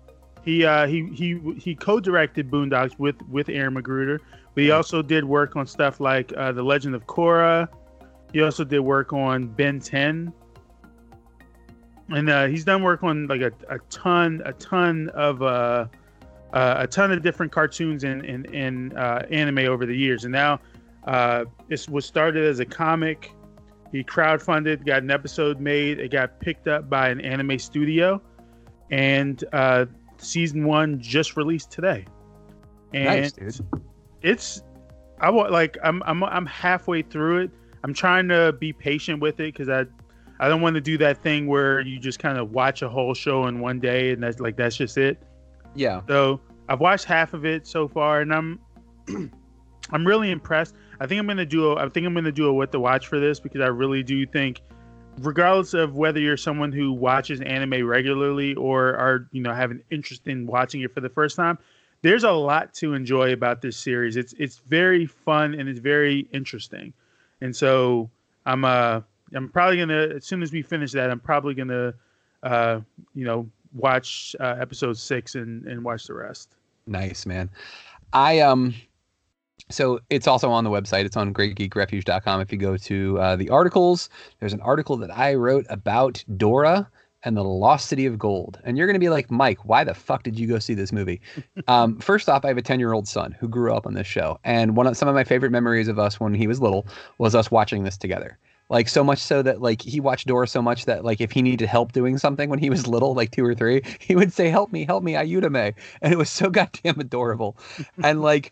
He uh, he he he co-directed Boondocks with with Aaron McGruder, but he Nice. also did work on stuff like uh, The Legend of Korra. He also did work on Ben 10. And uh, he's done work on like a, a ton a ton of uh, uh, a ton of different cartoons and in, in, uh, anime over the years. And now uh, this was started as a comic. He crowdfunded, got an episode made. It got picked up by an anime studio, and uh, season one just released today. And Nice, dude. it's I want like I'm I'm I'm halfway through it. I'm trying to be patient with it because I I don't want to do that thing where you just kind of watch a whole show in one day and that's like that's just it. Yeah. So I've watched half of it so far, and I'm I'm really impressed. I think I'm gonna do a, I think I'm gonna do a what to watch for this because I really do think, regardless of whether you're someone who watches anime regularly or are you know have an interest in watching it for the first time, there's a lot to enjoy about this series. It's it's very fun and it's very interesting, and so I'm uh I'm probably gonna as soon as we finish that I'm probably gonna uh you know watch uh, episode six and and watch the rest. Nice, man. I um so it's also on the website. It's on greatgeekrefuge.com. If you go to uh, the articles, there's an article that I wrote about Dora and the Lost City of Gold. And you're going to be like, Mike, why the fuck did you go see this movie? um, first off, I have a 10 year old son who grew up on this show. And one of some of my favorite memories of us when he was little was us watching this together. Like so much so that like he watched Dora so much that like if he needed help doing something when he was little, like two or three, he would say, "Help me, help me, Ayudame," and it was so goddamn adorable. and like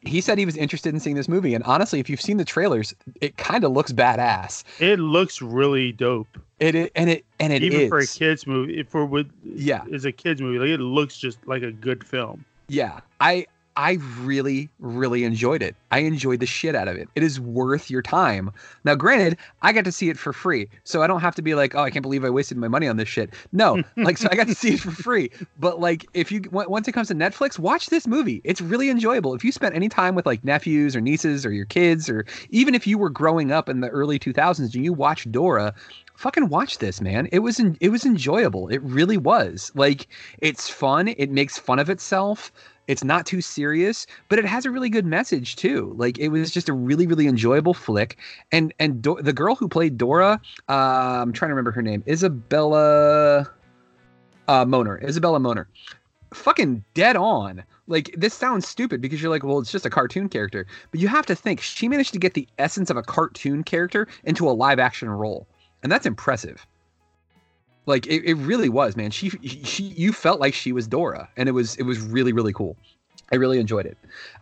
he said he was interested in seeing this movie, and honestly, if you've seen the trailers, it kind of looks badass. It looks really dope. It, it and it and it Even is. for a kids movie, for what Yeah. is a kids movie, like it looks just like a good film. Yeah, I I really really enjoyed it. I enjoyed the shit out of it. It is worth your time. Now, granted, I got to see it for free, so I don't have to be like, oh, I can't believe I wasted my money on this shit. No, like, so I got to see it for free. But like, if you on- once it comes to Netflix, watch this movie. It's really enjoyable. If you spent any time with like nephews or nieces or your kids, or even if you were growing up in the early 2000s and you watched Dora. Fucking watch this, man. It was en- it was enjoyable. It really was. Like it's fun. It makes fun of itself. It's not too serious, but it has a really good message too. Like it was just a really, really enjoyable flick. And and Do- the girl who played Dora, uh, I'm trying to remember her name, Isabela uh, Moner. Isabela Moner. Fucking dead on. Like this sounds stupid because you're like, well, it's just a cartoon character, but you have to think she managed to get the essence of a cartoon character into a live action role, and that's impressive like it, it really was man. She she you felt like she was dora and it was it was really really cool. I really enjoyed it.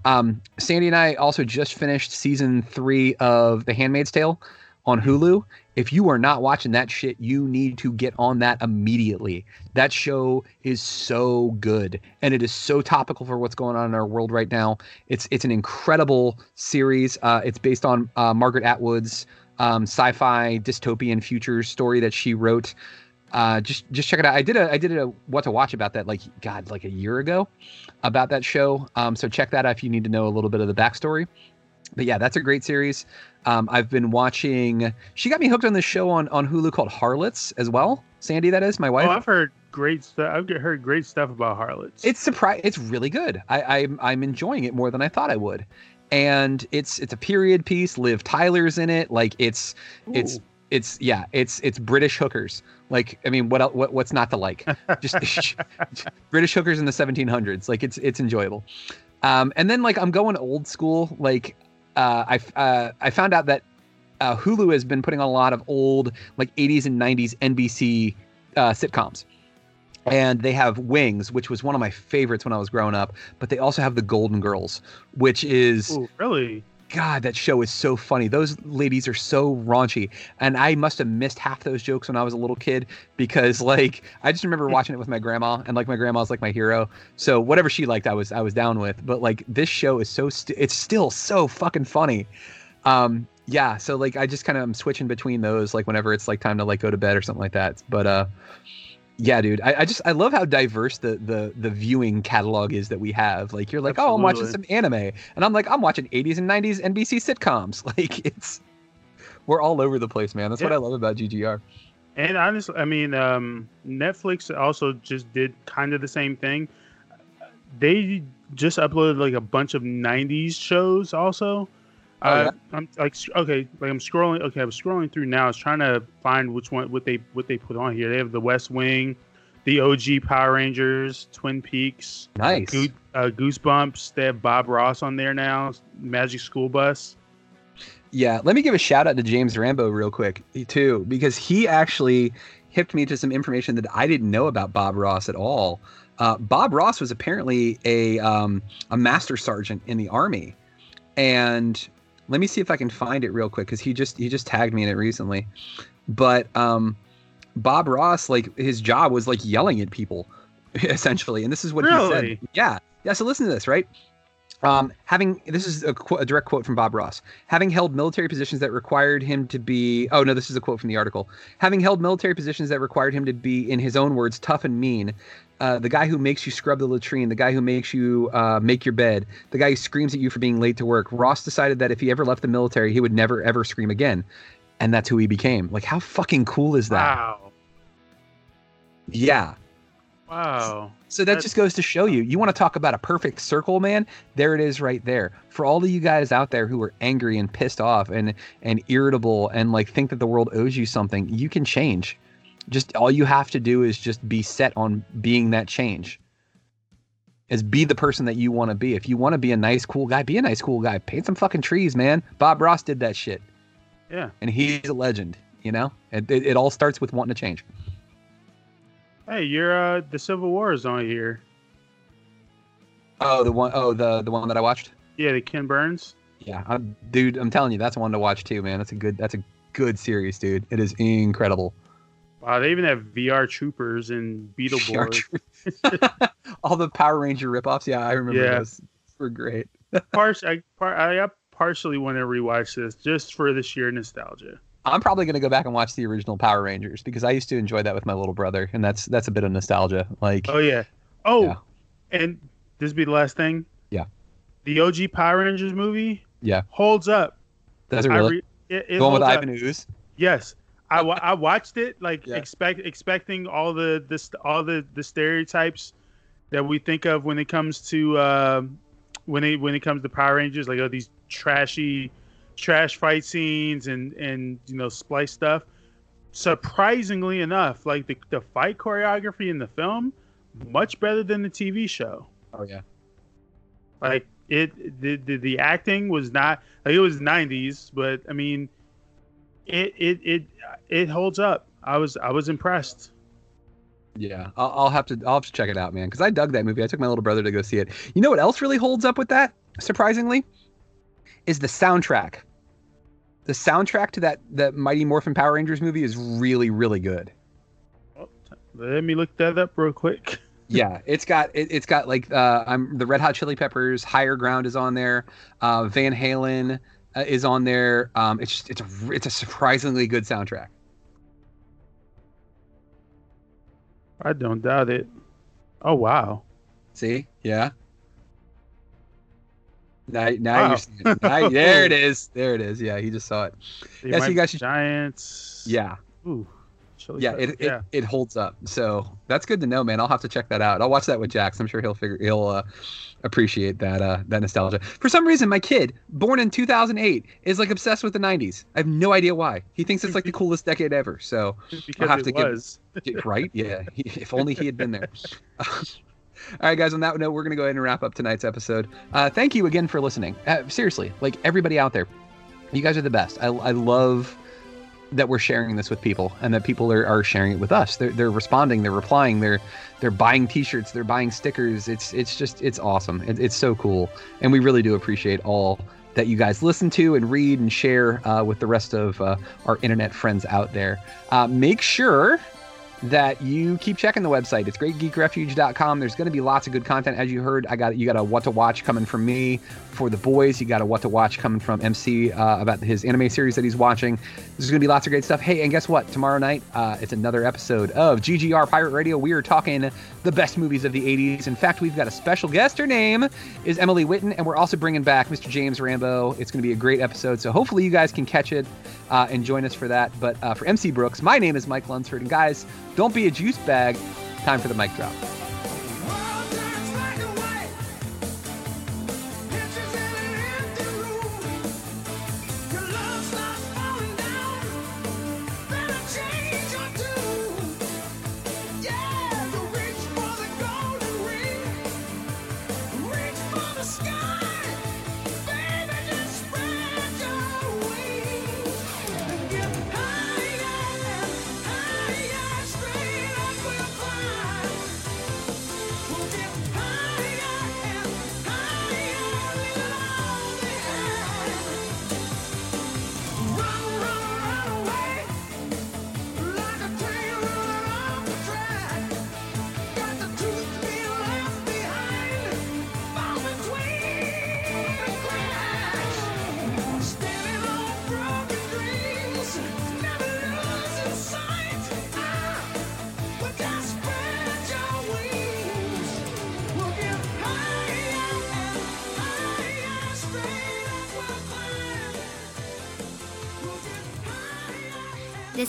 Um sandy and i also just finished season three of the handmaid's tale on hulu. If you are not watching that shit you need to get on that immediately. That show is so good and it is so topical for what's going on in our world right now. It's it's an incredible series. Uh it's based on uh, margaret atwood's um, sci-fi dystopian future story that she wrote uh, just just check it out. I did a I did a what to watch about that like God like a year ago about that show. Um, so check that out if you need to know a little bit of the backstory. But yeah, that's a great series. Um, I've been watching. She got me hooked on this show on on Hulu called Harlots as well. Sandy, that is my wife. Oh, I've heard great stuff. I've heard great stuff about harlots. it's surprise. It's really good. I, I'm I'm enjoying it more than I thought I would. And it's it's a period piece. Liv Tyler's in it. Like it's it's Ooh. it's yeah it's it's british hookers. Like i mean what what what's not to like? Just british hookers in the 1700s like it's it's enjoyable. Um and then like i'm going old school. Like uh i uh, i found out that uh, hulu has been putting on a lot of old like 80s and 90s nbc uh, sitcoms. And they have Wings, which was one of my favorites when I was growing up. But they also have The Golden Girls, which is Ooh, really? God, that show is so funny. Those ladies are so raunchy. And I must have missed half those jokes when I was a little kid because like I just remember watching it with my grandma and like my grandma's like my hero. So whatever she liked I was I was down with. But like this show is so st- it's still so fucking funny. Um yeah, so like I just kind of am switching between those like whenever it's like time to like go to bed or something like that. But uh yeah, dude. I, I just I love how diverse the the the viewing catalog is that we have. Like you're like, oh, I'm watching some anime, and I'm like, I'm watching 80s and 90s NBC sitcoms. Like it's we're all over the place, man. That's what I love about GGR. And honestly, I mean, um, Netflix also just did kind of the same thing. They just uploaded like a bunch of '90s shows. Also, Oh, uh, yeah? I'm like, okay, like I'm scrolling. Okay, I'm scrolling through now. I was trying to find which one what they what they put on here. They have The West Wing, the OG Power Rangers, Twin Peaks, Nice. Goo- uh, Goosebumps. They have Bob Ross on there now. Magic School Bus. Yeah, let me give a shout out to James Rambo real quick too, because he actually hipped me to some information that I didn't know about Bob Ross at all. Uh, Bob Ross was apparently a um, a master sergeant in the army, and let me see if I can find it real quick because he just he just tagged me in it recently. But um, Bob Ross, like his job was like yelling at people, essentially, and this is what he said. Yeah, yeah. So listen to this, right? Um, having this is a, qu- a direct quote from Bob Ross. Having held military positions that required him to be oh no, this is a quote from the article. Having held military positions that required him to be, in his own words, tough and mean. Uh, the guy who makes you scrub the latrine, the guy who makes you uh, make your bed, the guy who screams at you for being late to work. Ross decided that if he ever left the military, he would never ever scream again, and that's who he became. Like, how fucking cool is that? Wow. Yeah. Wow. So that That- just goes to show you, you want to talk about a perfect circle, man? There it is right there. For all of you guys out there who are angry and pissed off and and irritable and like think that the world owes you something, you can change. Just all you have to do is just be set on being that change. Is be the person that you want to be. If you want to be a nice, cool guy, be a nice, cool guy. Paint some fucking trees, man. Bob Ross did that shit, Yeah. and he's a legend. You know, it, it, it all starts with wanting to change. Hey, you're uh the Civil War is on here. Oh, the one, oh the the one that I watched. Yeah, the Ken Burns. Yeah, I'm, dude, I'm telling you, that's one to watch too, man. That's a good, that's a good series, dude. It is incredible. Wow, they even have VR Troopers and Beetleborgs. All the Power Ranger ripoffs. Yeah, I remember Yeah. those. Were great. Par- I, par- I partially want to rewatch this just for the sheer nostalgia. I'm probably gonna go back and watch the original Power Rangers because I used to enjoy that with my little brother, and that's that's a bit of nostalgia. Like, Oh yeah. Oh, Yeah. and this be the last thing. Yeah. The OG Power Rangers movie. Yeah. Holds up. does it really? re- it, it the one with up. Ivan Ooze. Yes. I, I watched it like Yeah. expect expecting all the this all the the stereotypes that we think of when it comes to um when it when it comes to Power Rangers like oh these trashy trash fight scenes and and you know splice stuff surprisingly enough like the, the fight choreography in the film much better than the TV show Oh yeah. like it the, the the acting was not like it was 90s but i mean it it it it holds up i was i was impressed Yeah, I'll, I'll have to I'll have to check it out, man, because I dug that movie. I took my little brother to go see it. You know what else really holds up with that? Surprisingly, is the soundtrack. The soundtrack to that that Mighty Morphin Power Rangers movie is really really good. Oh, let me look that up real quick yeah, it's got it, it's got like uh, I'm the Red Hot Chili Peppers, Higher Ground is on there, uh, Van Halen is on there. Um, it's just, it's a it's a surprisingly good soundtrack. i don't doubt it oh wow See, yeah. Now, now Wow. you're seeing it. Now, there it is. There it is. Yeah, he just saw it. Yeah, so might you guys should- giants Yeah, Ooh, yeah. Peppers, It, it it holds up. So that's good to know, man. I'll have to check that out. I'll watch that with Jax. I'm sure he'll figure he'll uh, appreciate that uh, that nostalgia. For some reason, my kid, born in 2008, is like obsessed with the 90s. I have no idea why. He thinks it's like the coolest decade ever. So because have to give- was right? Yeah. He, if only he had been there. All right, guys. On that note, we're gonna go ahead and wrap up tonight's episode. Uh, thank you again for listening. Uh, seriously, like everybody out there, you guys are the best. I, I love that we're sharing this with people and that people are, are sharing it with us. They're, they're responding, they're replying, they're they're buying T-shirts, they're buying stickers. It's it's just it's awesome. It, it's so cool, and we really do appreciate all that you guys listen to and read and share uh, with the rest of uh, our internet friends out there. Uh, make sure that you keep checking the website. It's greatgeekrefuge.com. There's going to be lots of good content. As you heard, I got you got a what to watch coming from me for the boys. You got a what to watch coming from MC uh, about his anime series that he's watching. There's going to be lots of great stuff. Hey, and guess what? Tomorrow night, uh, it's another episode of GGR Pirate Radio. We are talking the best movies of the 80s. In fact, we've got a special guest. Her name is Emily Witten, and we're also bringing back Mr. James Rambo. It's going to be a great episode. So hopefully you guys can catch it uh, and join us for that. But uh, for MC Brooks, my name is Mike Lunsford, and guys, don't be a juice bag. Time for the mic drop.